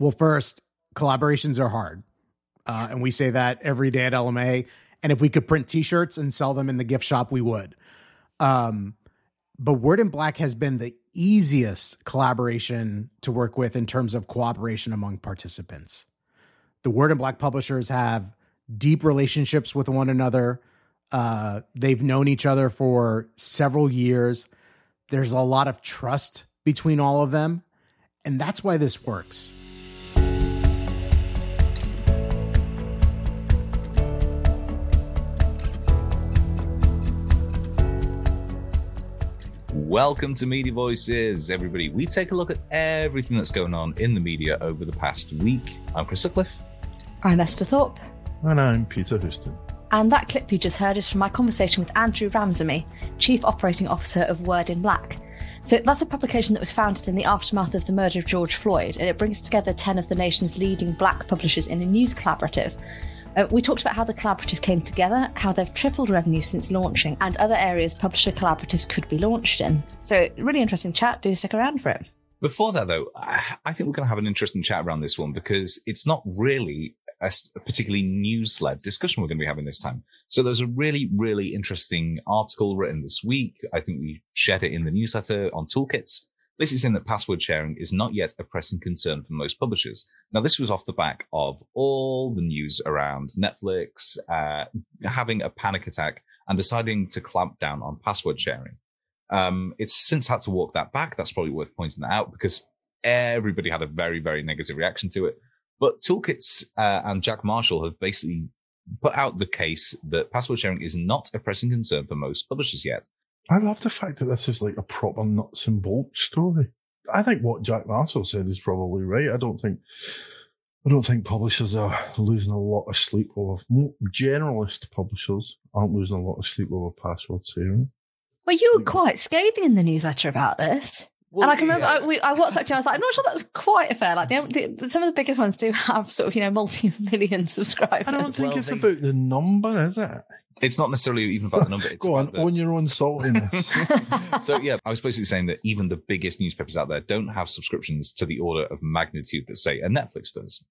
Well, first, collaborations are hard. Uh, and we say that every day at LMA. And if we could print t shirts and sell them in the gift shop, we would. Um, but Word in Black has been the easiest collaboration to work with in terms of cooperation among participants. The Word in Black publishers have deep relationships with one another. Uh, they've known each other for several years. There's a lot of trust between all of them. And that's why this works. Welcome to Media Voices, everybody. We take a look at everything that's going on in the media over the past week. I'm Chris Sutcliffe. I'm Esther Thorpe. And I'm Peter Houston. And that clip you just heard is from my conversation with Andrew Ramsamy, Chief Operating Officer of Word in Black. So that's a publication that was founded in the aftermath of the murder of George Floyd, and it brings together 10 of the nation's leading black publishers in a news collaborative. Uh, we talked about how the collaborative came together, how they've tripled revenue since launching, and other areas publisher collaboratives could be launched in. So, really interesting chat. Do stick around for it. Before that, though, I think we're going to have an interesting chat around this one because it's not really a, particularly news led discussion we're going to be having this time. So there's a really, really interesting article written this week. I think we shared it in the newsletter on Toolkits basically saying that password sharing is not yet a pressing concern for most publishers. Now, this was off the back of all the news around Netflix uh, having a panic attack and deciding to clamp down on password sharing. Um, it's since had to walk that back. That's probably worth pointing that out because everybody had a very, very negative reaction to it. But Toolkits uh, and Jack Marshall have basically put out the case that password sharing is not a pressing concern for most publishers yet. I love the fact that this is like a proper nuts and bolts story. I think what Jack Marshall said is probably right. I don't think I don't think publishers are losing a lot of sleep over generalist publishers aren't losing a lot of sleep over password sharing. Well, you were quite scathing in the newsletter about this. Well, and I can remember yeah. I, we, I WhatsApped you. I was like, I'm not sure that's quite fair. Like, the, the, some of the biggest ones do have sort of you know multi-million subscribers. I don't think well, it's they, about the number, is it? It's not necessarily even about the number. It's Go on, the... own your own saltiness. so yeah, I was basically saying that even the biggest newspapers out there don't have subscriptions to the order of magnitude that say a Netflix does.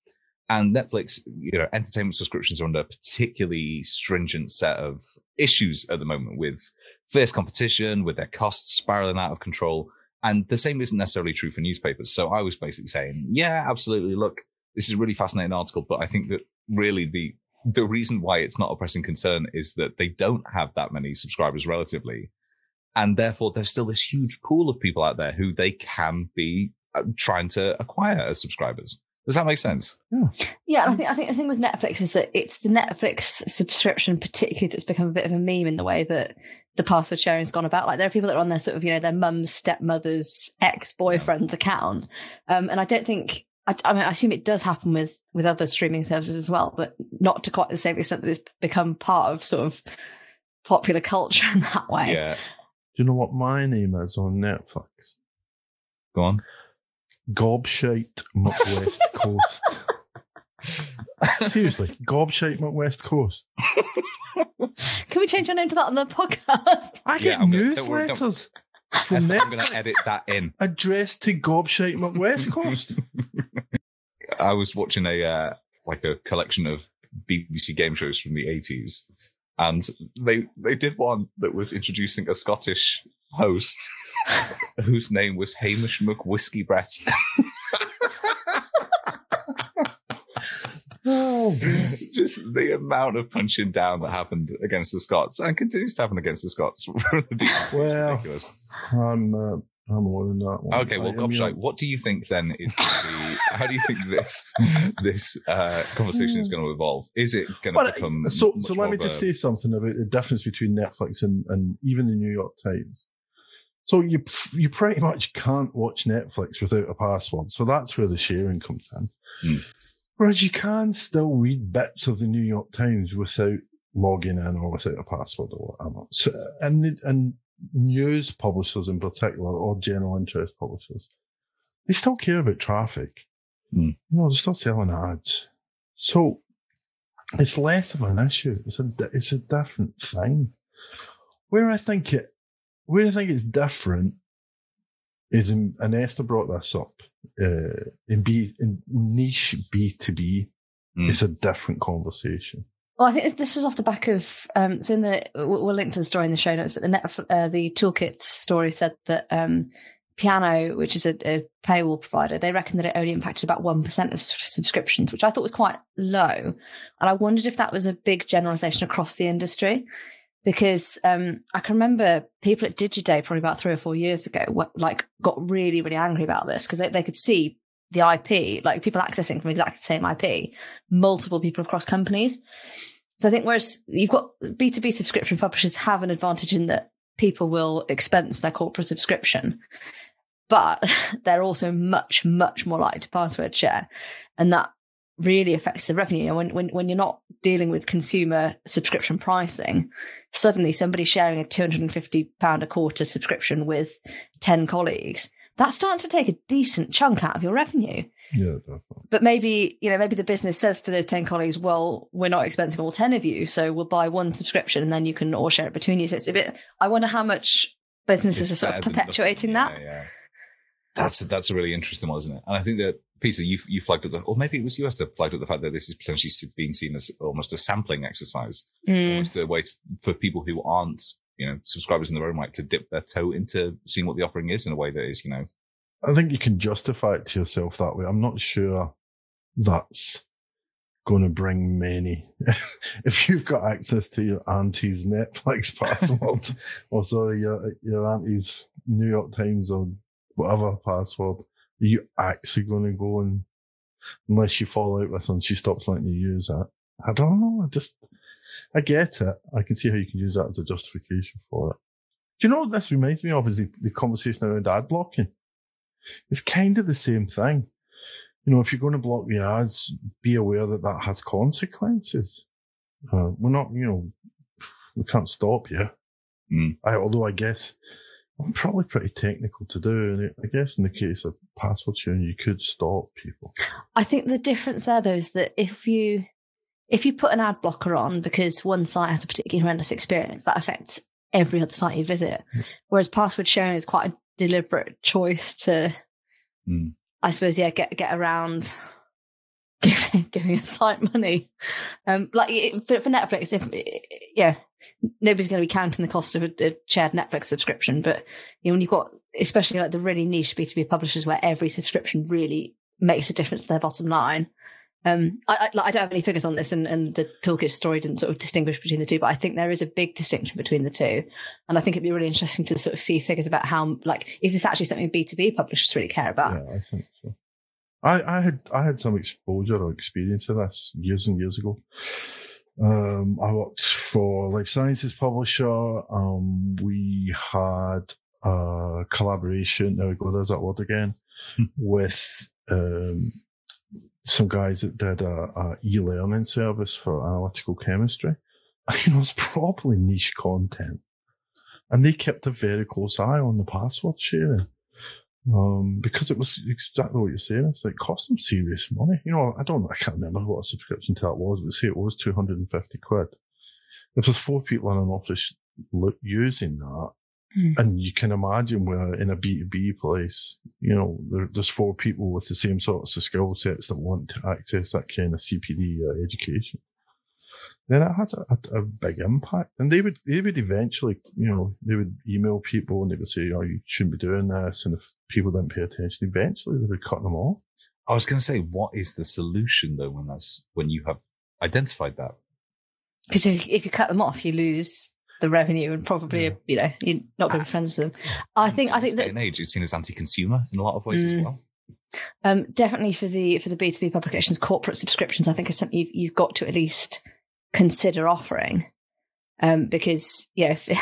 And Netflix, you know, entertainment subscriptions are under a particularly stringent set of issues at the moment with fierce competition, with their costs spiraling out of control. And the same isn't necessarily true for newspapers. So I was basically saying, yeah, absolutely. Look, this is a really fascinating article, but I think that really the the reason why it's not a pressing concern is that they don't have that many subscribers relatively. And therefore, there's still this huge pool of people out there who they can be uh, trying to acquire as subscribers. Does that make sense? Yeah. Yeah, I think I think the thing with Netflix is that it's the Netflix subscription, particularly, that's become a bit of a meme in the way that the password sharing has gone about. Like there are people that are on their sort of you know their mum's stepmother's ex boyfriend's yeah. account, um, and I don't think I, I, mean, I assume it does happen with with other streaming services as well, but not to quite the same extent that it's become part of sort of popular culture in that way. Yeah. Do you know what my name is on Netflix? Go on. Gobshite West Coast. Seriously, Gobshite West Coast. Can we change your name to that on the podcast? I get yeah, newsletters. From Netflix, I'm going to edit that in. Addressed to Gobshite West Coast. I was watching a uh, like a collection of BBC game shows from the 80s, and they they did one that was introducing a Scottish host whose name was Hamish McWhiskey Breath. oh, just the amount of punching down that happened against the Scots and continues to happen against the Scots. well. I'm uh, I'm more than that. One. Okay, well, Gobshite, what do you think then is the, how do you think this this uh, conversation is going to evolve? Is it going to well, become so? So let me just say something about the difference between Netflix and, and even the New York Times. So you you pretty much can't watch Netflix without a password. So that's where the sharing comes in. Mm. Whereas you can still read bits of the New York Times without logging in or without a password or whatever. So, and and news publishers in particular, or general interest publishers, they still care about traffic. Mm. You know, they're still selling ads. So it's less of an issue. It's a, it's a different thing. Where I think it, where I think it's different is, in, and Esther brought this up, uh, in B in niche B two B, Mm. it's a different conversation. Well, I think this- this was off the back of um, so in the we'll we'll link to the story in the show notes, but the net uh, the toolkits story said that um, Piano, which is a, a paywall provider, they reckon that it only impacted about one percent of subscriptions, which I thought was quite low, and I wondered if that was a big generalization across the industry. Because um, I can remember people at DigiDay probably about three or four years ago, what, like got really, really angry about this because they, they could see the IP, like people accessing from exactly the same IP, multiple people across companies. So I think whereas you've got B2B subscription publishers have an advantage in that people will expense their corporate subscription, but they're also much, much more likely to password share. And that really affects the revenue. And when, when, when you're not dealing with consumer subscription pricing, suddenly somebody sharing a £250 a quarter subscription with 10 colleagues, that's starting to take a decent chunk out of your revenue Yeah, definitely. but maybe you know maybe the business says to those 10 colleagues well we're not expensing all 10 of you so we'll buy one subscription and then you can all share it between you so it's a bit i wonder how much businesses It's are sort of perpetuating nothing. that Yeah, yeah. That's that's a really interesting one, isn't it? And I think that Peter, you you flagged up the, or maybe it was you that flagged up the fact that this is potentially being seen as almost a sampling exercise, Mm. almost a way to, for people who aren't you know subscribers in their own right to dip their toe into seeing what the offering is in a way that is you know I think you can justify it to yourself that way. I'm not sure that's going to bring many. if you've got access to your auntie's Netflix password, or sorry, your your auntie's New York Times or whatever password, are you actually going to go and unless you fall out with her and she stops letting you use that? I don't know. I just I get it. I can see how you can use that as a justification for it. Do you know what this reminds me of? Is the, the conversation around ad blocking. It's kind of the same thing. You know, if you're going to block the ads, be aware that that has consequences. Uh, we're not, you know, we can't stop you. Mm. I, although I guess probably pretty technical to do. And I guess in the case of password sharing, you could stop people. i think the difference there though is that if you if you put an ad blocker on because one site has a particularly horrendous experience that affects every other site you visit whereas password sharing is quite a deliberate choice to Mm. I suppose, yeah, get get around giving, giving a site money. Um, like for, for Netflix, if yeah, nobody's going to be counting the cost of a, a shared Netflix subscription, but you know, when you've got especially like the really niche B two B publishers where every subscription really makes a difference to their bottom line. Um, I, I, I don't have any figures on this, and, and the toolkit story didn't sort of distinguish between the two, but I think there is a big distinction between the two, and I think it'd be really interesting to sort of see figures about how, like, is this actually something B two B publishers really care about? Yeah, I think so. I, I had I had some exposure or experience of this years and years ago. Um, I worked for life sciences publisher. Um, we had a collaboration. There we go. There's that word again. with um, some guys that did a, a e-learning service for analytical chemistry. You know, it's probably niche content, and they kept a very close eye on the password sharing um, because it was exactly what you're saying. It's like cost them serious money. You know, I don't, I can't remember what a subscription to that was, but say it was 250 quid. If there's four people in an office using that, Hmm. and you can imagine we're in a B2B place, you know, there, there's four people with the same sorts of skill sets that want to access that kind of CPD uh, education. Then it has a, a, a big impact, and they would they would eventually, you know, they would email people and they would say, "Oh, you shouldn't be doing this," and if people didn't pay attention, eventually they would cut them off. I was going to say, what is the solution though when that's when you have identified that? Because if, if you cut them off, you lose the revenue and probably, Yeah. you know, you're not going to be friends with them. I think, I In think that and age, it's seen as anti-consumer in a lot of ways as Mm. well. um, definitely for the for the B two B publications, corporate subscriptions, I think is something you've, you've got to at least consider offering. Um, because yeah, if, I'm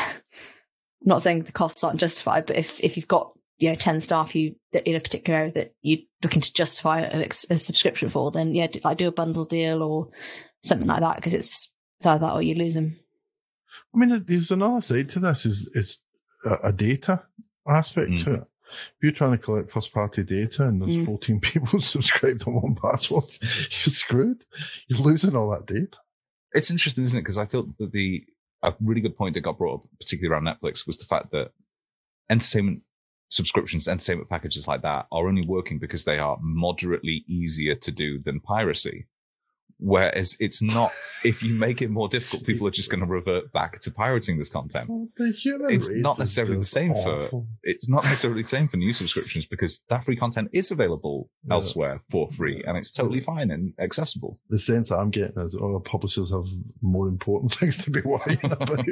not saying the costs aren't justified, but if if you've got you know ten staff you that in a particular area that you're looking to justify a, a subscription for, then yeah, do, like do a bundle deal or something like that because it's it's either that or you lose them. I mean, there's another side to this is is a, a data aspect Mm. to it. If you're trying to collect first party data and there's Mm. 14 people subscribed on one password, you're screwed. You're losing all that data. It's interesting, isn't it? Because I thought that the a really good point that got brought up, particularly around Netflix, was the fact that entertainment subscriptions, entertainment packages like that are only working because they are moderately easier to do than piracy. Whereas it's not, if you make it more difficult, people are just going to revert back to pirating this content. Well, It's not necessarily the same for- It's not necessarily the same for new subscriptions because that free content is available Yeah. elsewhere for free and it's totally fine and accessible. The sense I'm getting is, oh, publishers have more important things to be worrying about.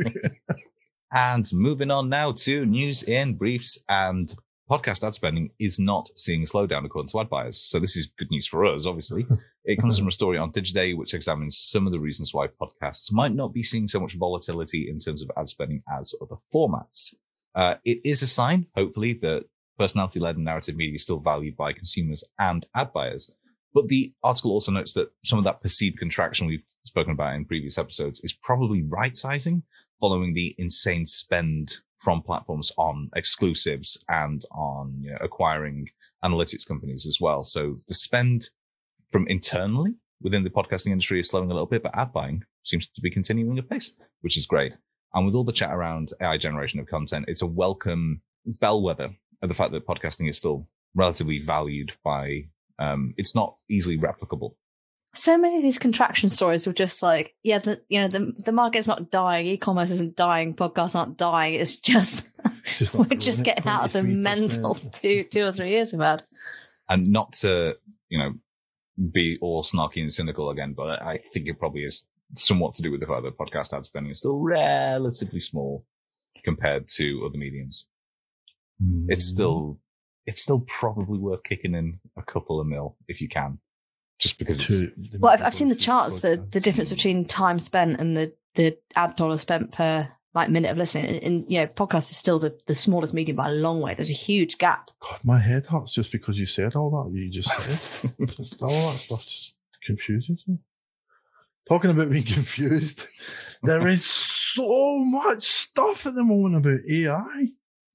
And moving on now to news in briefs and podcast ad spending is not seeing a slowdown according to ad buyers. So this is good news for us, obviously. It comes from a story on Digiday, which examines some of the reasons why podcasts might not be seeing so much volatility in terms of ad spending as other formats. Uh, it is a sign, hopefully, that personality led and narrative media is still valued by consumers and ad buyers. But the article also notes that some of that perceived contraction we've spoken about in previous episodes is probably right sizing following the insane spend from platforms on exclusives and on you know, acquiring analytics companies as well. So the spend from internally within the podcasting industry is slowing a little bit, but ad buying seems to be continuing apace, which is great. And with all the chat around AI generation of content, it's a welcome bellwether of the fact that podcasting is still relatively valued by, um, it's not easily replicable. So many of these contraction stories were just like, yeah, the you know the the market's not dying, e-commerce isn't dying, podcasts aren't dying. It's just Just not we're just getting out of the mental two two or three years we've had. and not to you know be all snarky and cynical again, but I think it probably is somewhat to do with the fact that podcast ad spending is still relatively small compared to other mediums. Mm. It's still it's still probably worth kicking in a couple of mil if you can, just because it's, To- Well, I've, I've seen the charts, the the difference between time spent and the the ad dollar spent per like minute of listening. And, and you know, podcast is still the, the smallest medium by a long way. There's a huge gap. God, my head hurts just because you said all that. You just said Just all that stuff just confuses me. Talking about being confused, there is so much stuff at the moment about AI.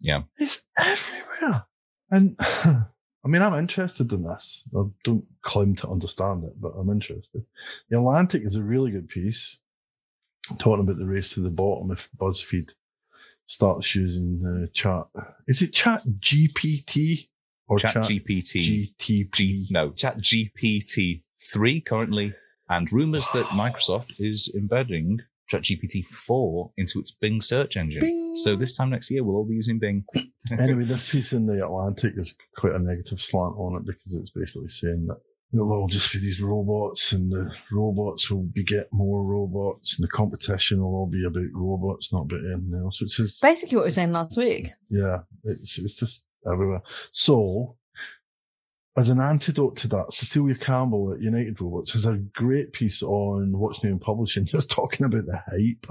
Yeah. it's everywhere, and I mean, I'm interested in this. I don't claim to understand it, but I'm interested. The Atlantic is a really good piece talking about the race to the bottom if BuzzFeed starts using uh, chat. Is it Chat GPT or Chat GPT GTP? G, no, Chat GPT 3 currently, and rumors that Microsoft is embedding Chat GPT 4 into its Bing search engine. Bing. So this time next year, we'll all be using Bing. anyway, this piece in the Atlantic is quite a negative slant on it because it's basically saying that it'll all just be these robots and the robots will beget more robots and the competition will all be about robots, not about anything else, which is, Basically, what we were saying last week. yeah, it's, it's just everywhere. So, as an antidote to that, Cecilia Campbell at United Robots has a great piece on what's new in publishing, just talking about the hype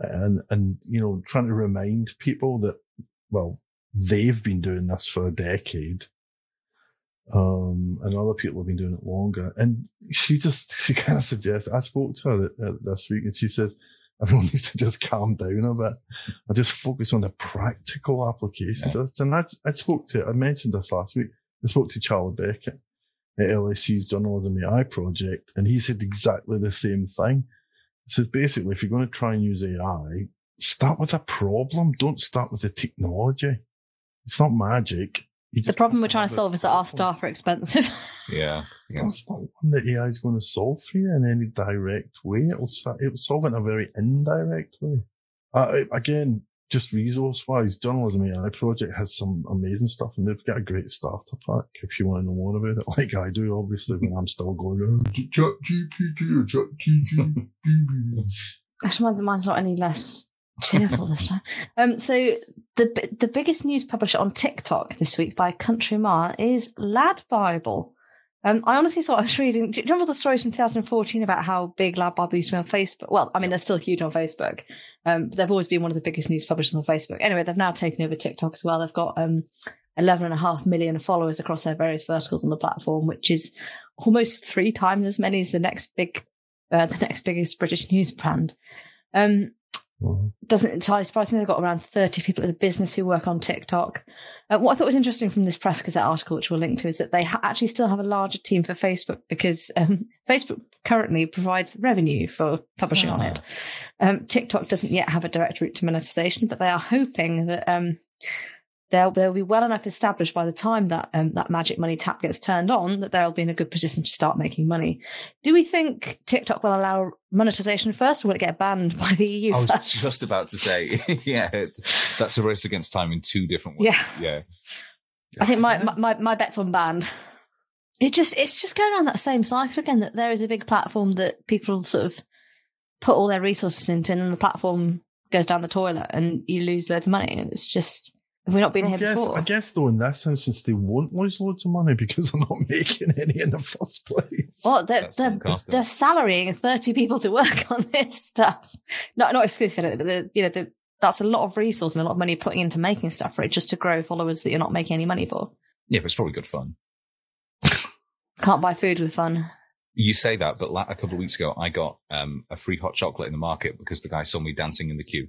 and, and, you know, trying to remind people that, well, they've been doing this for a decade. Um, and other people have been doing it longer. And she just, she kind of suggested, I spoke to her uh, this week and she said, everyone needs to just calm down a bit. I just focus on the practical applications. And I, I spoke to, I mentioned this last week. I spoke to Charlie Beckett at LSE's Journalism AI project, and he said exactly the same thing. He says basically, if you're going to try and use AI, start with a problem. Don't start with the technology. It's not magic. You The problem we're trying to solve is that our staff are expensive. Yeah. yeah. That's not one that AI is going to solve for you in any direct way. It'll, sa- it'll solve it in a very indirect way. Uh, again, just resource wise, Journalism AI project has some amazing stuff and they've got a great starter pack if you want to know more about it, like I do, obviously, when I'm still going, oh, chat GPT or chat GPT. Actually, mine's, mine's not any less cheerful this time. Um, so the the biggest news publisher on TikTok this week by country mile is Lad Bible. Um, I honestly thought I was reading. Do you remember the stories from 2014 about how big Lad Bible used to be on Facebook? Well, I mean, they're still huge on Facebook, um, but they've always been one of the biggest news publishers on Facebook. Anyway, they've now taken over TikTok as well. They've got um, 11.5 million followers across their various verticals on the platform, which is almost three times as many as the next big, uh, the next biggest British news brand. Um. Doesn't entirely surprise me. They've got around 30 people in the business who work on TikTok. Uh, what I thought was interesting from this Press Gazette article, which we'll link to, is that they ha- actually still have a larger team for Facebook because um, Facebook currently provides revenue for publishing on it. Um, TikTok doesn't yet have a direct route to monetization, but they are hoping that um, they'll they'll be well enough established by the time that um, that magic money tap gets turned on that they'll be in a good position to start making money. Do we think TikTok will allow monetization first, or will it get banned by the EU I was first? just about to say, yeah, that's a race against time in two different ways. Yeah. yeah. I think my, my, my, my bet's on banned. It just it's just going on that same cycle again that there is a big platform that people sort of put all their resources into and then the platform goes down the toilet and you lose loads of money and it's just have we not been I here guess, before? I guess though in this instance they won't lose loads of money because they're not making any in the first place. Well, they're, That's they're, they're salarying 30 people to work on this stuff. Not, not exclusively, but the, you know, the, that's a lot of resource and a lot of money putting into making stuff for it just to grow followers that you're not making any money for. Yeah, but it's probably good fun. Can't buy food with fun. You say that, but la- a couple of weeks ago, I got um, a free hot chocolate in the market because the guy saw me dancing in the queue.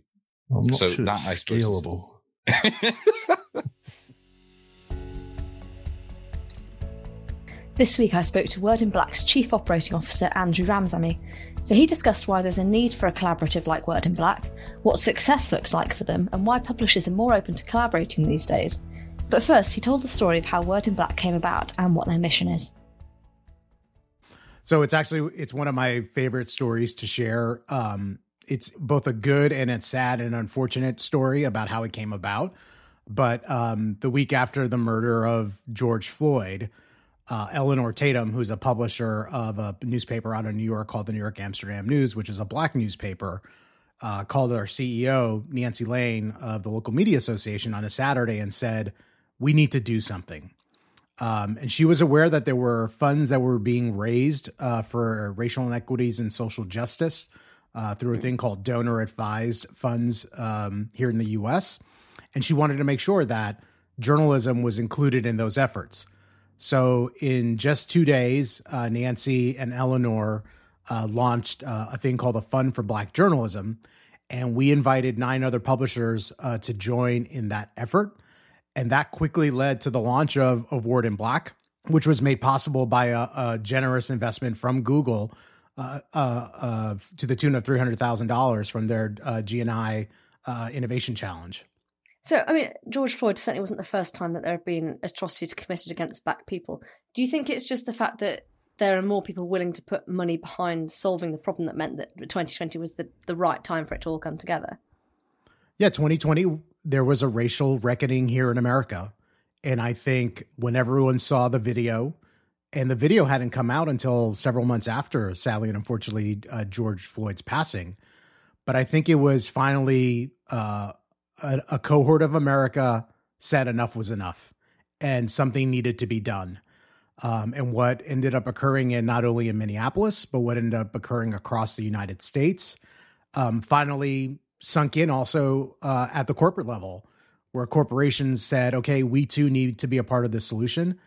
I'm not so sure that, it's I suppose, is- scalable. This week I spoke to Word in Black's Chief Operating Officer, Andrew Ramsamy. So he discussed why there's a need for a collaborative like Word in Black, what success looks like for them, and why publishers are more open to collaborating these days. But first, he told the story of how Word in Black came about and what their mission is. So it's actually it's one of my favorite stories to share. Um, it's both a good and a sad and unfortunate story about how it came about. But um, the week after the murder of George Floyd, uh, Eleanor Tatum, who's a publisher of a newspaper out of New York called the New York Amsterdam News, which is a black newspaper, uh, called our CEO Nancy Lane of the local media association on a Saturday and said, "We need to do something." Um, and she was aware that there were funds that were being raised uh, for racial inequities and social justice uh, through a thing called donor advised funds um, here in the US. And she wanted to make sure that journalism was included in those efforts. So, in just two days, uh, Nancy and Eleanor uh, launched uh, a thing called a Fund for Black Journalism. And we invited nine other publishers uh, to join in that effort and that quickly led to the launch of, Word in Black, which was made possible by a, a generous investment from Google uh, uh, uh, to the tune of three hundred thousand dollars from their uh, GNI uh, Innovation Challenge. So, I mean, George Floyd certainly wasn't the first time that there have been atrocities committed against black people. Do you think it's just the fact that there are more people willing to put money behind solving the problem that meant that 2020 was the, the right time for it to all come together? Yeah, 2020, there was a racial reckoning here in America. And I think when everyone saw the video, and the video hadn't come out until several months after, sadly and unfortunately, uh, George Floyd's passing. But I think it was finally uh, a, a cohort of America said enough was enough and something needed to be done. Um, and what ended up occurring in not only in Minneapolis, but what ended up occurring across the United States, um, finally sunk in also uh, at the corporate level, where corporations said, okay, we too need to be a part of the solution.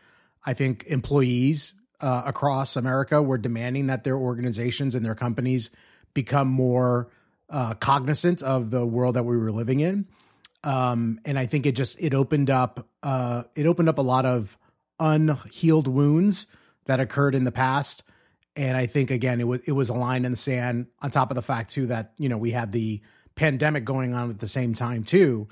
I think employees uh, across America were demanding that their organizations and their companies become more uh, cognizant of the world that we were living in. Um, and I think it just it opened up uh, it opened up a lot of unhealed wounds that occurred in the past. And I think again it was it was a line in the sand on top of the fact too that you know we had the pandemic going on at the same time too.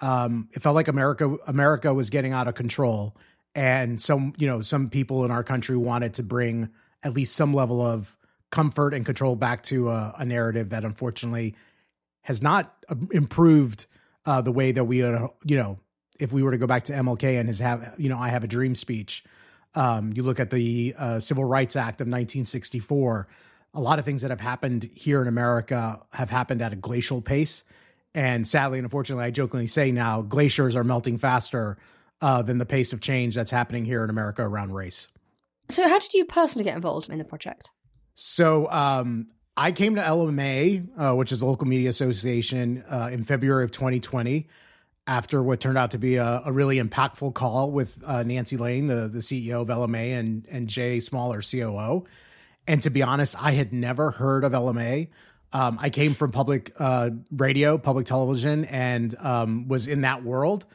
Um, it felt like America America was getting out of control, and some you know some people in our country wanted to bring at least some level of comfort and control back to a, a narrative that unfortunately has not uh, improved uh, the way that we uh, you know if we were to go back to MLK and his have you know I have a dream speech. Um, you look at the uh, Civil Rights Act of 1964 a lot of things that have happened here in America have happened at a glacial pace. And sadly and unfortunately, I jokingly say now glaciers are melting faster uh, than the pace of change that's happening here in America around race. So, how did you personally get involved in the project? So, um, I came to LMA, uh, which is a local media association, uh, in February of 2020 after what turned out to be a, a really impactful call with uh, Nancy Lane, the, the CEO of LMA, and, and Jay Smaller, COO. And to be honest, I had never heard of LMA. Um, I came from public uh, radio, public television, and um, was in that world.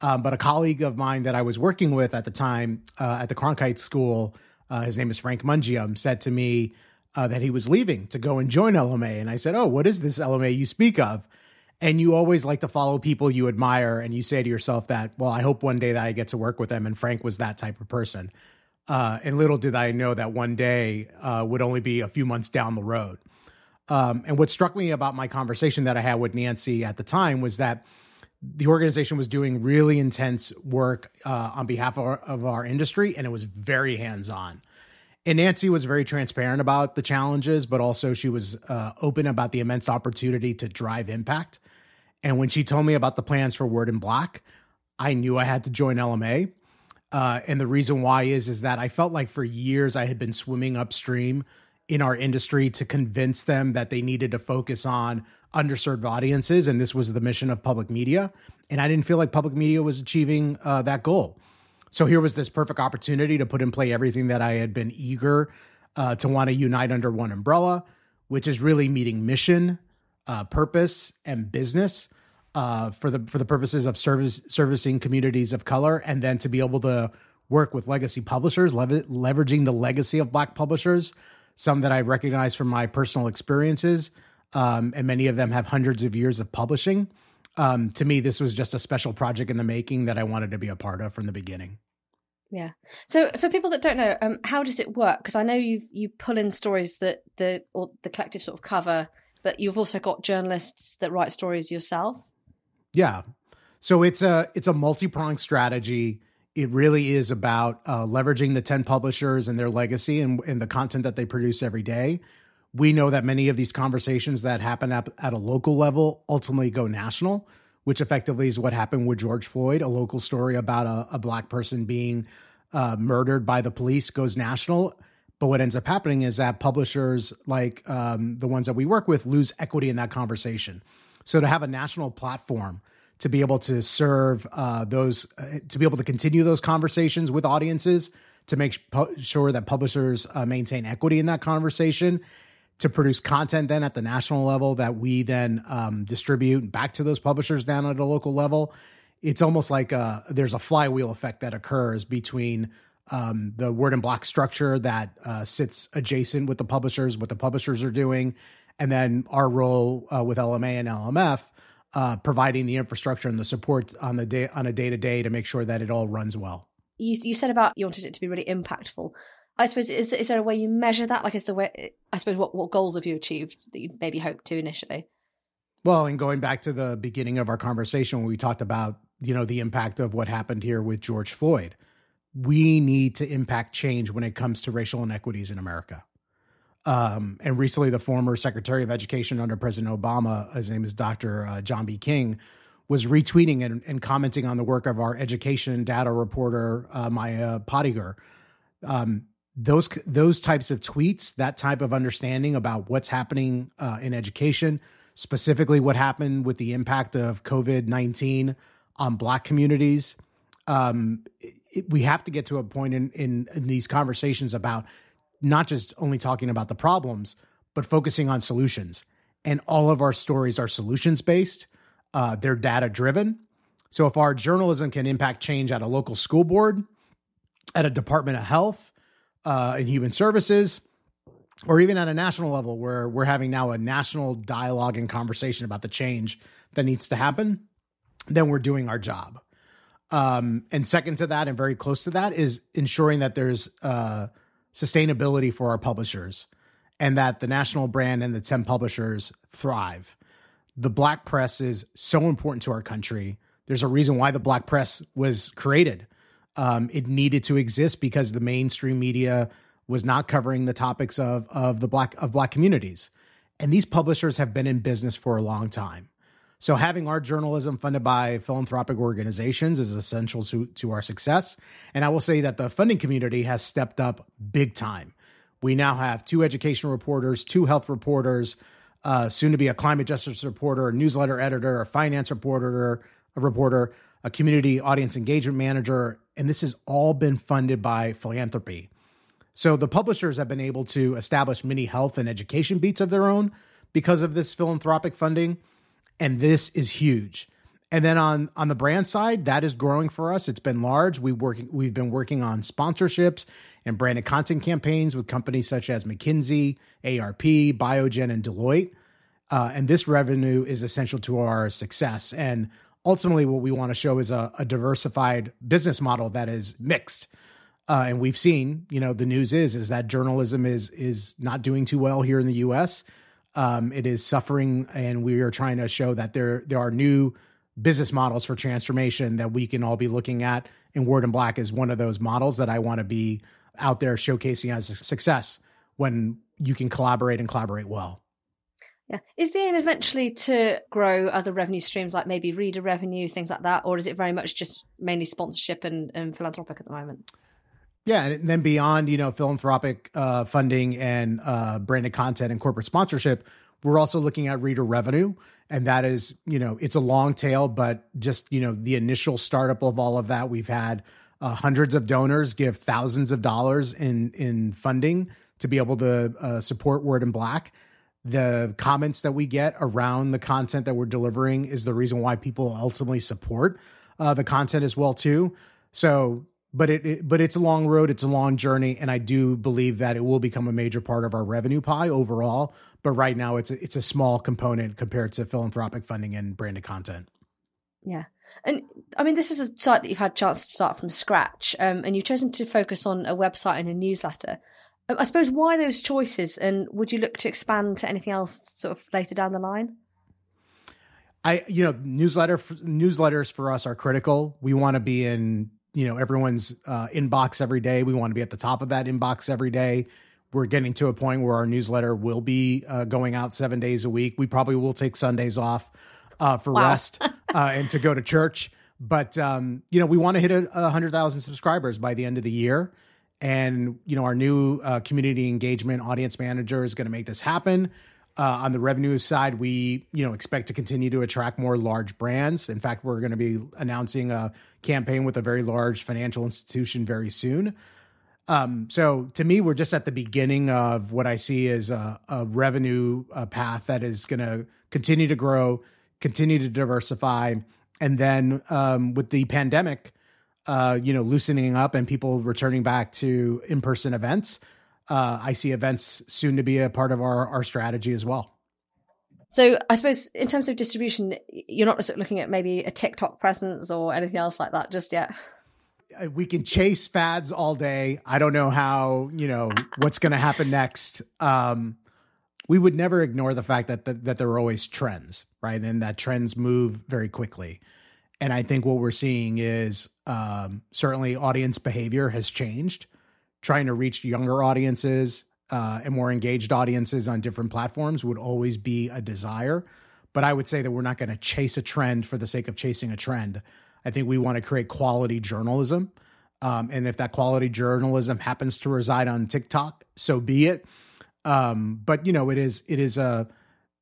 Um, but a colleague of mine that I was working with at the time uh, at the Cronkite School, uh, his name is Frank Mungeam, said to me uh, that he was leaving to go and join LMA. And I said, Oh, what is this LMA you speak of? And you always like to follow people you admire, and you say to yourself that, well, I hope one day that I get to work with them. And Frank was that type of person. Uh, and little did I know that one day uh, would only be a few months down the road. Um, and what struck me about my conversation that I had with Nancy at the time was that the organization was doing really intense work uh, on behalf of our, of our industry, and it was very hands on. And Nancy was very transparent about the challenges, but also she was uh, open about the immense opportunity to drive impact. And when she told me about the plans for Word in Black, I knew I had to join LMA. Uh, and the reason why is is that I felt like for years I had been swimming upstream in our industry to convince them that they needed to focus on underserved audiences, and this was the mission of public media. And I didn't feel like public media was achieving uh, that goal. So here was this perfect opportunity to put in play everything that I had been eager uh, to want to unite under one umbrella, which is really meeting mission, uh, purpose, and business uh, for the for the purposes of service servicing communities of color, and then to be able to work with legacy publishers, lever- leveraging the legacy of Black publishers, some that I recognize from my personal experiences, um, and many of them have hundreds of years of publishing. Um, to me, this was just a special project in the making that I wanted to be a part of from the beginning. Yeah. So for people that don't know, um, how does it work? Because I know you you pull in stories that the or the collective sort of cover, but you've also got journalists that write stories yourself. Yeah. So it's a it's a multi pronged strategy. It really is about uh, leveraging the ten publishers and their legacy and, and the content that they produce every day we know that many of these conversations that happen at, at a local level ultimately go national, which effectively is what happened with George Floyd. A local story about a, a black person being uh, murdered by the police goes national. But what ends up happening is that publishers like um, the ones that we work with lose equity in that conversation. So to have a national platform to be able to serve uh, those, uh, to be able to continue those conversations with audiences, to make sure that publishers uh, maintain equity in that conversation to produce content then at the national level that we then um, distribute back to those publishers down at a local level. It's almost like a, uh, there's a flywheel effect that occurs between um, the Word in Black structure that uh, sits adjacent with the publishers, what the publishers are doing, and then our role uh, with LMA and LMF uh, providing the infrastructure and the support on the day on a day to day to make sure that it all runs well. You, you said about you wanted it to be really impactful. I suppose is is there a way you measure that? Like, is the way I suppose what what goals have you achieved that you maybe hoped to initially? Well, and going back to the beginning of our conversation when we talked about you know the impact of what happened here with George Floyd, we need to impact change when it comes to racial inequities in America. Um, and recently, the former Secretary of Education under President Obama, his name is Dr. Uh, John B. King, was retweeting and, and, commenting on the work of our education data reporter, uh, Maya Pottinger. Um, those those types of tweets, that type of understanding about what's happening uh, in education, specifically what happened with the impact of COVID nineteen on Black communities. Um, it, we have to get to a point in, in in these conversations about not just only talking about the problems, but focusing on solutions. And all of our stories are solutions based. Uh, they're data driven. So if our journalism can impact change at a local school board, at a department of health, uh, in human services, or even at a national level where we're having now a national dialogue and conversation about the change that needs to happen, then we're doing our job. Um, and second to that, and very close to that, is ensuring that there's uh, sustainability for our publishers and that the national brand and the 10 publishers thrive. The black press is so important to our country. There's a reason why the black press was created um, it needed to exist because the mainstream media was not covering the topics of of the black of black communities, and these publishers have been in business for a long time. So having our journalism funded by philanthropic organizations is essential to, to our success. And I will say that the funding community has stepped up big time. We now have two education reporters, two health reporters, uh, soon to be a climate justice reporter, a newsletter editor, a finance reporter, a reporter, a community audience engagement manager, and this has all been funded by philanthropy. So the publishers have been able to establish many health and education beats of their own because of this philanthropic funding, and this is huge. And then on on the brand side, that is growing for us. It's been large. We working we've been working on sponsorships and branded content campaigns with companies such as McKinsey, AARP, Biogen, and Deloitte. Uh, and this revenue is essential to our success. And ultimately, what we want to show is a, a diversified business model that is mixed. Uh, and we've seen, you know, the news is is that journalism is is not doing too well here in the U.S. Um, it is suffering, and we are trying to show that there there are new business models for transformation that we can all be looking at. And Word in Black is one of those models that I want to be out there showcasing as a success when you can collaborate and collaborate well. Yeah. Is the aim eventually to grow other revenue streams like maybe reader revenue, things like that? Or is it very much just mainly sponsorship and, and philanthropic at the moment? Yeah, and then beyond, you know, philanthropic uh, funding and uh, branded content and corporate sponsorship, we're also looking at reader revenue, and that is, you know, it's a long tail, but just you know, the initial startup of all of that, we've had uh, hundreds of donors give thousands of dollars in in funding to be able to uh, support Word in Black. The comments that we get around the content that we're delivering is the reason why people ultimately support uh, the content as well too. So but it, it, but it's a long road it's a long journey and i do believe that it will become a major part of our revenue pie overall but right now it's a, it's a small component compared to philanthropic funding and branded content. Yeah. And i mean this is a site that you've had a chance to start from scratch um, and you've chosen to focus on a website and a newsletter. Um, i suppose why those choices and would you look to expand to anything else sort of later down the line? I, you know, newsletter newsletters for us are critical. We want to be in you know everyone's uh, inbox every day. We want to be at the top of that inbox every day. We're getting to a point where our newsletter will be uh, going out seven days a week. We probably will take Sundays off uh, for wow. rest uh, and to go to church. But um, you know, we want to hit a, a hundred thousand subscribers by the end of the year, and you know, our new uh, community engagement audience manager is going to make this happen. Uh, on the revenue side, we you know expect to continue to attract more large brands. In fact, we're going to be announcing a campaign with a very large financial institution very soon. Um, so to me, we're just at the beginning of what I see as a, a revenue uh, path that is going to continue to grow, continue to diversify, and then um, with the pandemic, uh, you know, loosening up and people returning back to in-person events uh, I see events soon to be a part of our, our strategy as well. So I suppose in terms of distribution, you're not just looking at maybe a TikTok presence or anything else like that just yet. Uh, we can chase fads all day. I don't know how, you know, what's going to happen next. Um, we would never ignore the fact that, that that there are always trends, right? And that trends move very quickly. And I think what we're seeing is um, certainly audience behavior has changed trying to reach younger audiences uh, and more engaged audiences on different platforms would always be a desire. But I would say that we're not going to chase a trend for the sake of chasing a trend. I think we want to create quality journalism. Um, and if that quality journalism happens to reside on TikTok, so be it. Um, but you know, it is it is a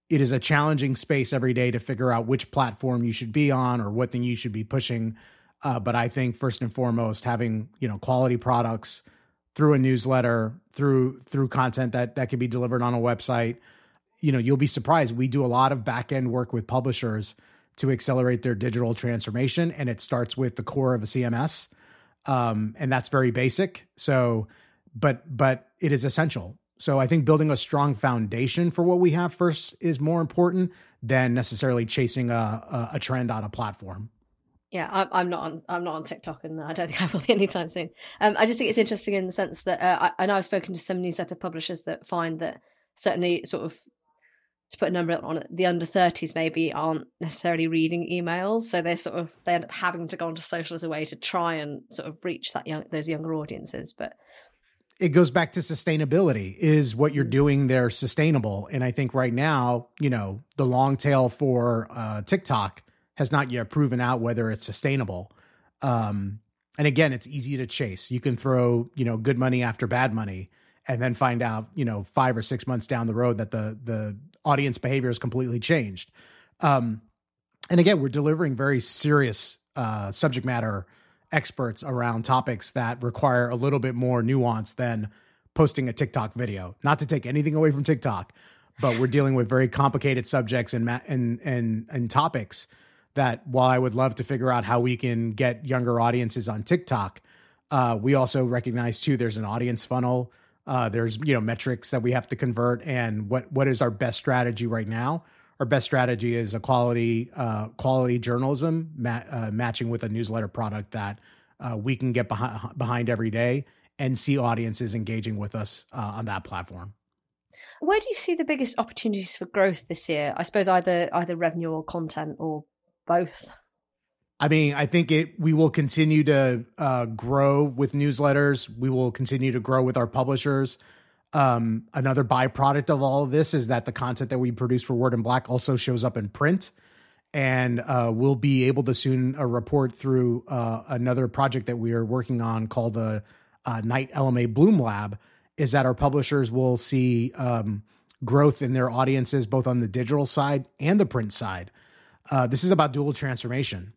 it is a challenging space every day to figure out which platform you should be on or what thing you should be pushing. Uh, but I think first and foremost, having you know quality products, through a newsletter, through through content that that can be delivered on a website. You know, you'll be surprised. We do a lot of back end work with publishers to accelerate their digital transformation, and it starts with the core of a CMS, um, and that's very basic. So, but but it is essential. So I think building a strong foundation for what we have first is more important than necessarily chasing a, a, a trend on a platform yeah, I'm, I'm not on. I'm not on TikTok, and I don't think I will be anytime soon. Um, I just think it's interesting in the sense that uh, I, I, know I've spoken to some newsletter publishers that find that certainly, sort of, to put a number on it, the under 30s maybe aren't necessarily reading emails, so they're sort of they end up having to go onto social as a way to try and sort of reach that young those younger audiences. But it goes back to sustainability. Is what you're mm. doing there sustainable? And I think right now, you know, the long tail for uh, TikTok has not yet proven out whether it's sustainable. Um, and again, it's easy to chase. You can throw, you know, good money after bad money and then find out, you know, five or six months down the road that the the audience behavior has completely changed. Um, and again, we're delivering very serious uh, subject matter experts around topics that require a little bit more nuance than posting a TikTok video. Not to take anything away from TikTok, but we're dealing with very complicated subjects and ma- and and and topics that while I would love to figure out how we can get younger audiences on TikTok, uh, we also recognize too there's an audience funnel Uh, there's you know metrics that we have to convert, and what what is our best strategy right now? Our best strategy is a quality uh, quality journalism ma- uh, matching with a newsletter product that uh, we can get behind behind every day and see audiences engaging with us uh, on that platform. Where do you see the biggest opportunities for growth this year? I suppose either either revenue or content or both. I mean, I think it. We will continue to uh, grow with newsletters. We will continue to grow with our publishers. Um, another byproduct of all of this is that the content that we produce for Word in Black also shows up in print, and uh, we'll be able to soon uh, report through uh, another project that we are working on called the uh, Knight LMA Bloom Lab. Is that our publishers will see um, growth in their audiences both on the digital side and the print side. Uh, this is about dual transformation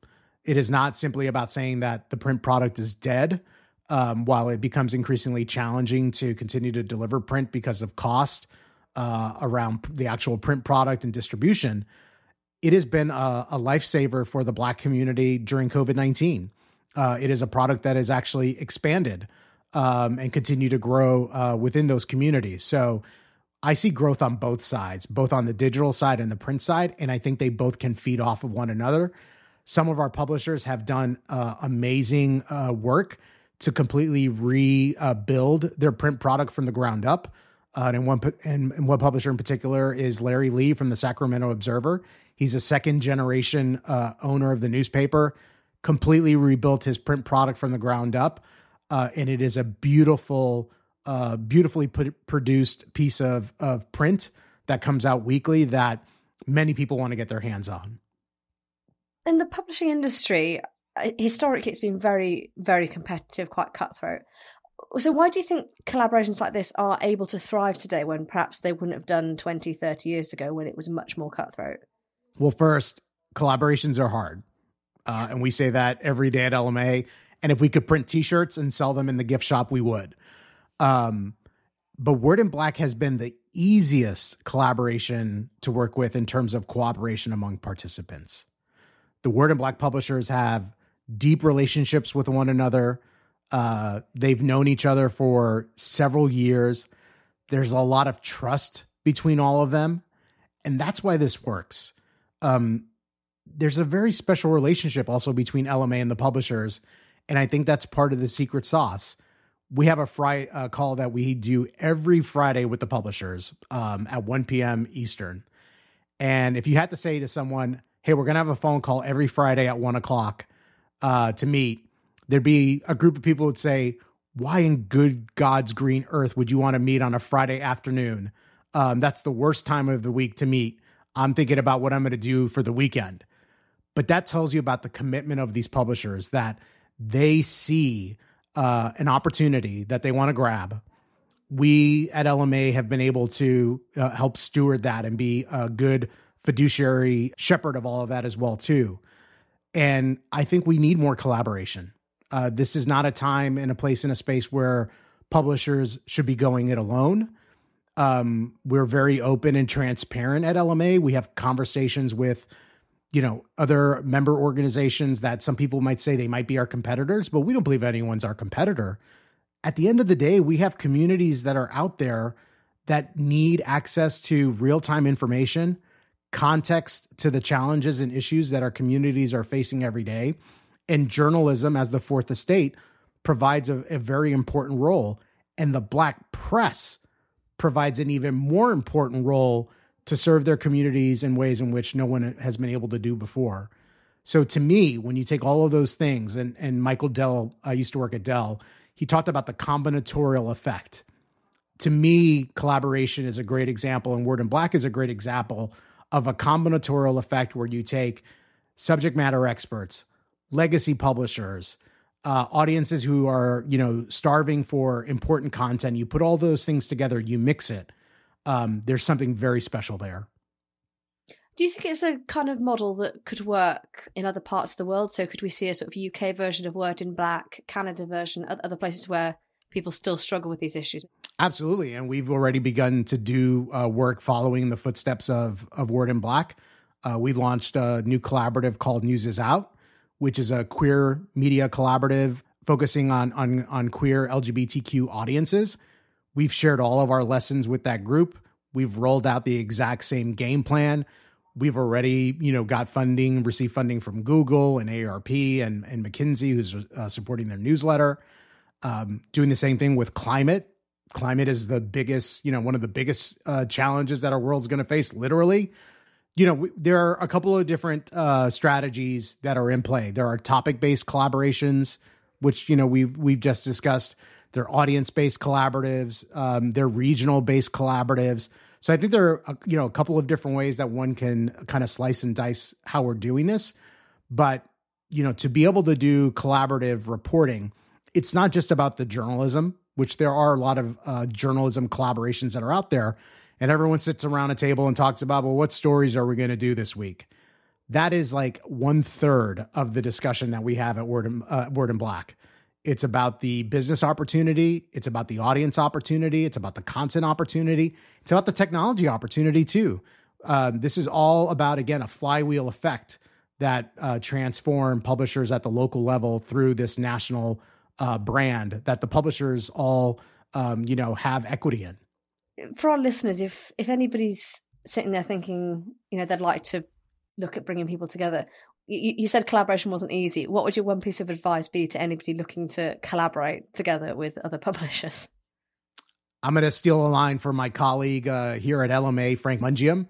it is not simply about saying that the print product is dead. Um, while it becomes increasingly challenging to continue to deliver print because of cost uh, around the actual print product and distribution, it has been a, a lifesaver for the Black community during COVID 19. Uh, it is a product that has actually expanded um, and continue to grow uh, within those communities. So I see growth on both sides, both on the digital side and the print side. And I think they both can feed off of one another. Some of our publishers have done uh, amazing uh, work to completely rebuild their print product from the ground up. Uh, and one and, and one publisher in particular is Larry Lee from the Sacramento Observer. He's a second generation uh, owner of the newspaper. Completely rebuilt his print product from the ground up, uh, and it is a beautiful, uh, beautifully put, produced piece of of print that comes out weekly that many people want to get their hands on in the publishing industry, uh, historically, it's been very, very competitive, quite cutthroat. So, why do you think collaborations like this are able to thrive today when perhaps they wouldn't have done 20, 30 years ago when it was much more cutthroat? Well, first, collaborations are hard. Uh, and we say that every day at LMA. And if we could print t shirts and sell them in the gift shop, we would. Um, but Word in Black has been the easiest collaboration to work with in terms of cooperation among participants the Word in Black publishers have deep relationships with one another. Uh, they've known each other for several years. There's a lot of trust between all of them. And that's why this works. Um, there's a very special relationship also between LMA and the publishers. And I think that's part of the secret sauce. We have a Friday uh, call that we do every Friday with the publishers um, at 1 p.m. Eastern. And if you had to say to someone, hey, we're going to have a phone call every Friday at one o'clock uh, to meet, there'd be a group of people would say, why in good God's green earth would you want to meet on a Friday afternoon? Um, that's the worst time of the week to meet. I'm thinking about what I'm going to do for the weekend. But that tells you about the commitment of these publishers that they see uh, an opportunity that they want to grab. We at LMA have been able to uh, help steward that and be a good fiduciary shepherd of all of that as well too. And I think we need more collaboration. Uh, this is not a time and a place in a space where publishers should be going it alone. Um, we're very open and transparent at LMA. We have conversations with, you know, other member organizations that some people might say they might be our competitors, but we don't believe anyone's our competitor. At the end of the day, we have communities that are out there that need access to real time information context to the challenges and issues that our communities are facing every day. And journalism, as the fourth estate, provides a, a very important role. And the Black press provides an even more important role to serve their communities in ways in which no one has been able to do before. So to me, when you take all of those things, and and Michael Dell, I used to work at Dell, he talked about the combinatorial effect. To me, collaboration is a great example, and Word in Black is a great example of a combinatorial effect where you take subject matter experts, legacy publishers, uh, audiences who are you know starving for important content. You put all those things together, you mix it. Um, there's something very special there. Do you think it's a kind of model that could work in other parts of the world? So could we see a sort of UK version of Word in Black, Canada version, other places where people still struggle with these issues? Absolutely, and we've already begun to do uh, work following the footsteps of of Word in Black. Uh, we launched a new collaborative called News Is Out, which is a queer media collaborative focusing on on on queer LGBTQ audiences. We've shared all of our lessons with that group. We've rolled out the exact same game plan. We've already, you know, got funding, received funding from Google and AARP and, and McKinsey, who's uh, supporting their newsletter. Um, doing the same thing with climate. Climate is the biggest, you know, one of the biggest uh, challenges that our world's going to face, literally. You know, there are a couple of different uh, strategies that are in play. There are topic-based collaborations, which you know we've we've just discussed. They're audience-based collaboratives. Um, they're regional-based collaboratives. So I think there are you know a couple of different ways that one can kind of slice and dice how we're doing this. But you know, to be able to do collaborative reporting, it's not just about the journalism, which there are a lot of uh, journalism collaborations that are out there, and everyone sits around a table and talks about, well, what stories are we going to do this week? That is like one third of the discussion that we have at Word and, uh, Word in Black. It's about the business opportunity. It's about the audience opportunity. It's about the content opportunity. It's about the technology opportunity too. Um, this is all about again a flywheel effect that uh, transform publishers at the local level through this national uh, brand that the publishers all um, you know have equity in. For our listeners, if if anybody's sitting there thinking you know they'd like to look at bringing people together, you, you said collaboration wasn't easy. What would your one piece of advice be to anybody looking to collaborate together with other publishers? I'm going to steal a line from my colleague uh, here at LMA, Frank Mungeam.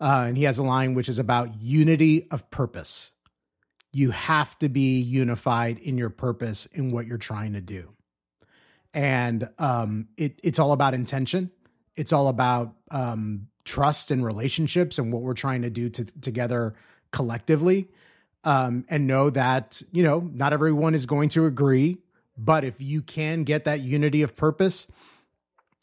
Uh, and he has a line which is about unity of purpose. You have to be unified in your purpose in what you're trying to do. And um, it, it's all about intention. It's all about um, trust and relationships and what we're trying to do to, together collectively um, and know that you know not everyone is going to agree but if you can get that unity of purpose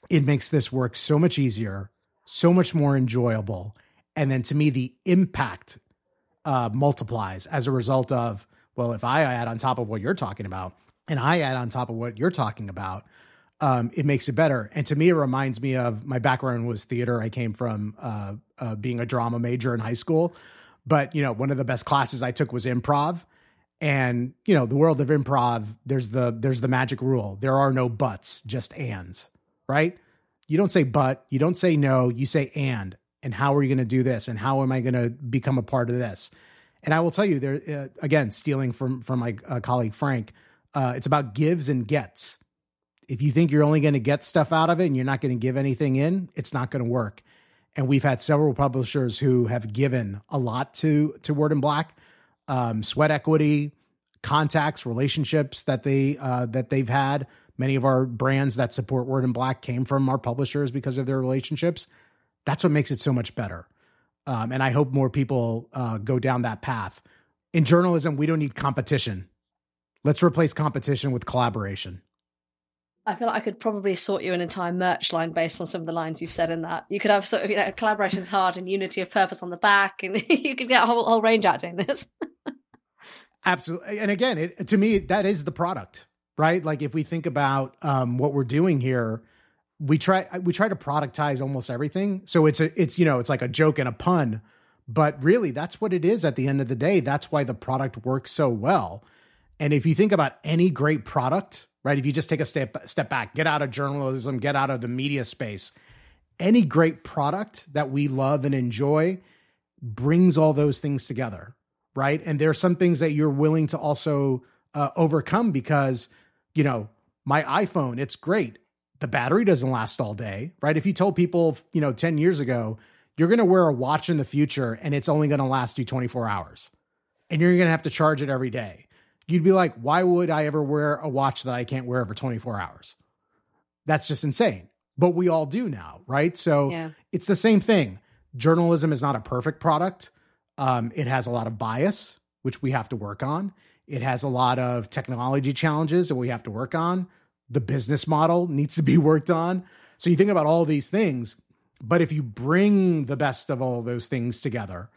it makes this work so much easier so much more enjoyable and then to me the impact uh, multiplies as a result of well if i add on top of what you're talking about and i add on top of what you're talking about um, it makes it better. And to me it reminds me of my background was theater. I came from uh, uh, being a drama major in high school but, you know, one of the best classes I took was improv. And, you know, the world of improv, there's the there's the magic rule. There are no buts, just ands, right? You don't say but, you don't say no, you say and. And how are you going to do this? And how am I going to become a part of this? And I will tell you, there uh, again, stealing from from my uh, colleague Frank, uh, it's about gives and gets. If you think you're only going to get stuff out of it and you're not going to give anything in, it's not going to work and we've had several publishers who have given a lot to to Word in Black, um, sweat equity, contacts, relationships that they uh, that they've had. Many of our brands that support Word in Black came from our publishers because of their relationships. That's what makes it so much better. Um, and I hope more people uh, go down that path. In journalism, we don't need competition. Let's replace competition with collaboration. I feel like I could probably sort you an entire merch line based on some of the lines you've said in that. You could have sort of, you know, collaboration is hard and unity of purpose on the back, and you could get a whole, whole range out doing this. Absolutely. And again, it, to me, that is the product, right? Like if we think about um, what we're doing here, we try we try to productize almost everything. So it's a it's you know it's like a joke and a pun, but really that's what it is at the end of the day. That's why the product works so well. And if you think about any great product, right? If you just take a step step back, get out of journalism, get out of the media space, any great product that we love and enjoy brings all those things together, right? And there are some things that you're willing to also uh, overcome because, you know, my iPhone, it's great. The battery doesn't last all day, right? If you told people, you know, 10 years ago, you're going to wear a watch in the future and it's only going to last you 24 hours and you're going to have to charge it every day you'd be like, why would I ever wear a watch that I can't wear for 24 hours? That's just insane. But we all do now, right? So yeah. it's the same thing. Journalism is not a perfect product. Um, it has a lot of bias, which we have to work on. It has a lot of technology challenges that we have to work on. The business model needs to be worked on. So you think about all these things, but if you bring the best of all those things together,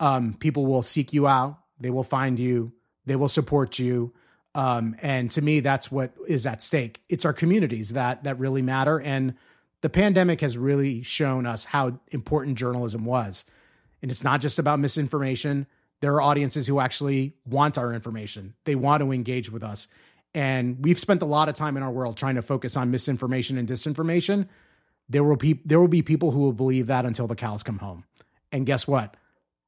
um, people will seek you out. They will find you. They will support you. Um, and to me, that's what is at stake. It's our communities that that really matter. And the pandemic has really shown us how important journalism was. And it's not just about misinformation. There are audiences who actually want our information. They want to engage with us. And we've spent a lot of time in our world trying to focus on misinformation and disinformation. There will be there will be people who will believe that until the cows come home. And guess what?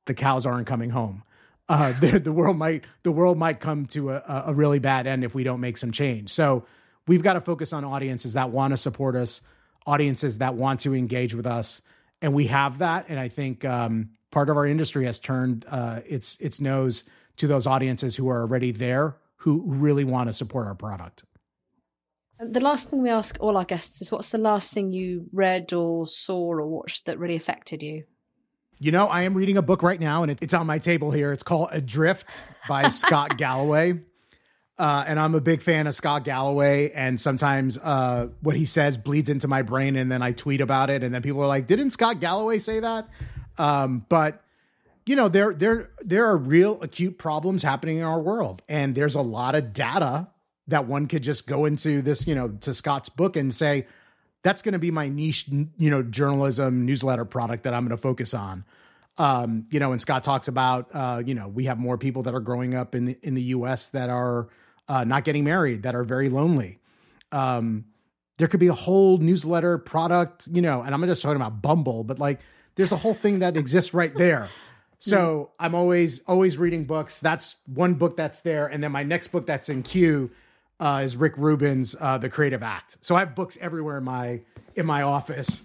The cows aren't coming home. Uh, the, the world might the world might come to a, a really bad end if we don't make some change. So we've got to focus on audiences that want to support us, audiences that want to engage with us, and we have that. And I think um, part of our industry has turned uh, its its nose to those audiences who are already there, who really want to support our product. The last thing we ask all our guests is what's the last thing you read or saw or watched that really affected you? You know, I am reading a book right now, and it's on my table here. It's called Adrift by Scott Galloway. Uh, and I'm a big fan of Scott Galloway, and sometimes uh, what he says bleeds into my brain, and then I tweet about it, and then people are like, "Didn't Scott Galloway say that?" Um, but you know, there there there are real acute problems happening in our world, and there's a lot of data that one could just go into this, you know, to Scott's book and say, that's going to be my niche, you know, journalism newsletter product that I'm going to focus on. Um, you know, and Scott talks about, uh, you know, we have more people that are growing up in the in the U.S. that are uh, not getting married, that are very lonely. Um, there could be a whole newsletter product, you know, and I'm just talking about Bumble, but like, there's a whole thing that exists right there. So I'm always always reading books. That's one book that's there, and then my next book that's in queue uh, is Rick Rubin's uh, The Creative Act. So I have books everywhere in my in my office.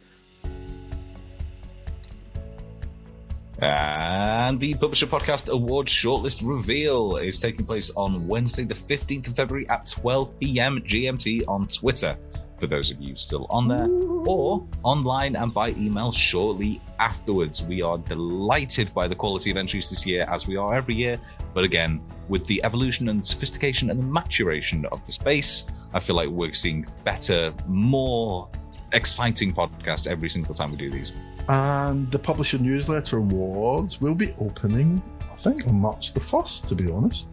And the Publisher Podcast Awards shortlist reveal is taking place on Wednesday, the 15th of February at 12 p.m. GMT on Twitter, for those of you still on there, or online and by email shortly afterwards. We are delighted by the quality of entries this year, as we are every year. But again, with the evolution and sophistication and the maturation of the space, I feel like we're seeing better, more exciting podcasts every single time we do these. And the Publisher Newsletter Awards will be opening, think, on March the 1st, to be honest.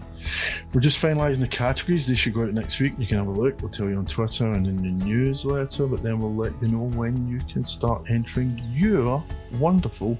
We're just finalising the categories. They should go out next week. You can have a look. We'll tell you on Twitter and in the newsletter, but then we'll let you know when you can start entering your wonderful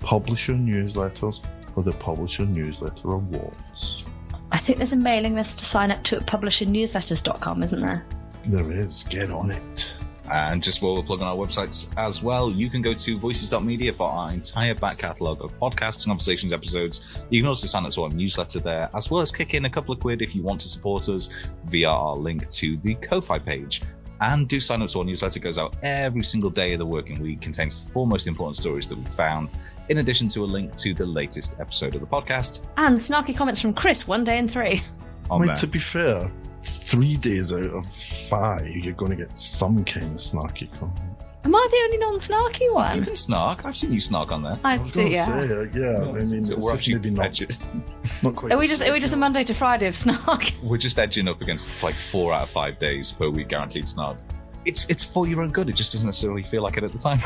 publisher newsletters for the Publisher Newsletter Awards. I think there's a mailing list to sign up to at publishernewsletters.com, isn't there? There is. Get on it. And just while we're plugging our websites as well, you can go to voices.media for our entire back catalogue of podcasts and conversations episodes. You can also sign up to our newsletter there, as well as kick in a couple of quid if you want to support us via our link to the Ko-Fi page. And do sign up to our newsletter. It goes out every single day of the working week, contains the four most important stories that we've found, in addition to a link to the latest episode of the podcast. And snarky comments from Chris, one day in three. I On mean, there. to be fair, three days out of five, you're going to get some kind of snarky comment. Am I the only non snarky one? You one? can snark. I've seen you snark on there. I I was do, going to yeah. say, uh, yeah. I mean, So it's we're just actually maybe not, edging, not quite. Are we just are we just a Monday to Friday of snark? we're just edging up against like four out of five days per week guaranteed snark. It's it's for your own good. It just doesn't necessarily feel like it at the time.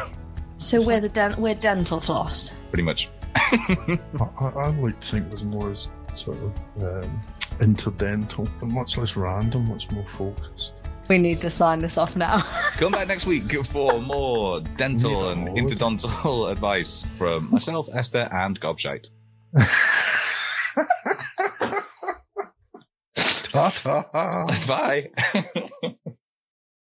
So we're the den- we're dental floss. Pretty much. I, I, I like to think there's more as sort of um, interdental, and much less random, much more focused. We need to sign this off now. Come back next week for more dental and Yeah. interdontal advice from myself, Esther, and Gobshite. Ta ta. Bye.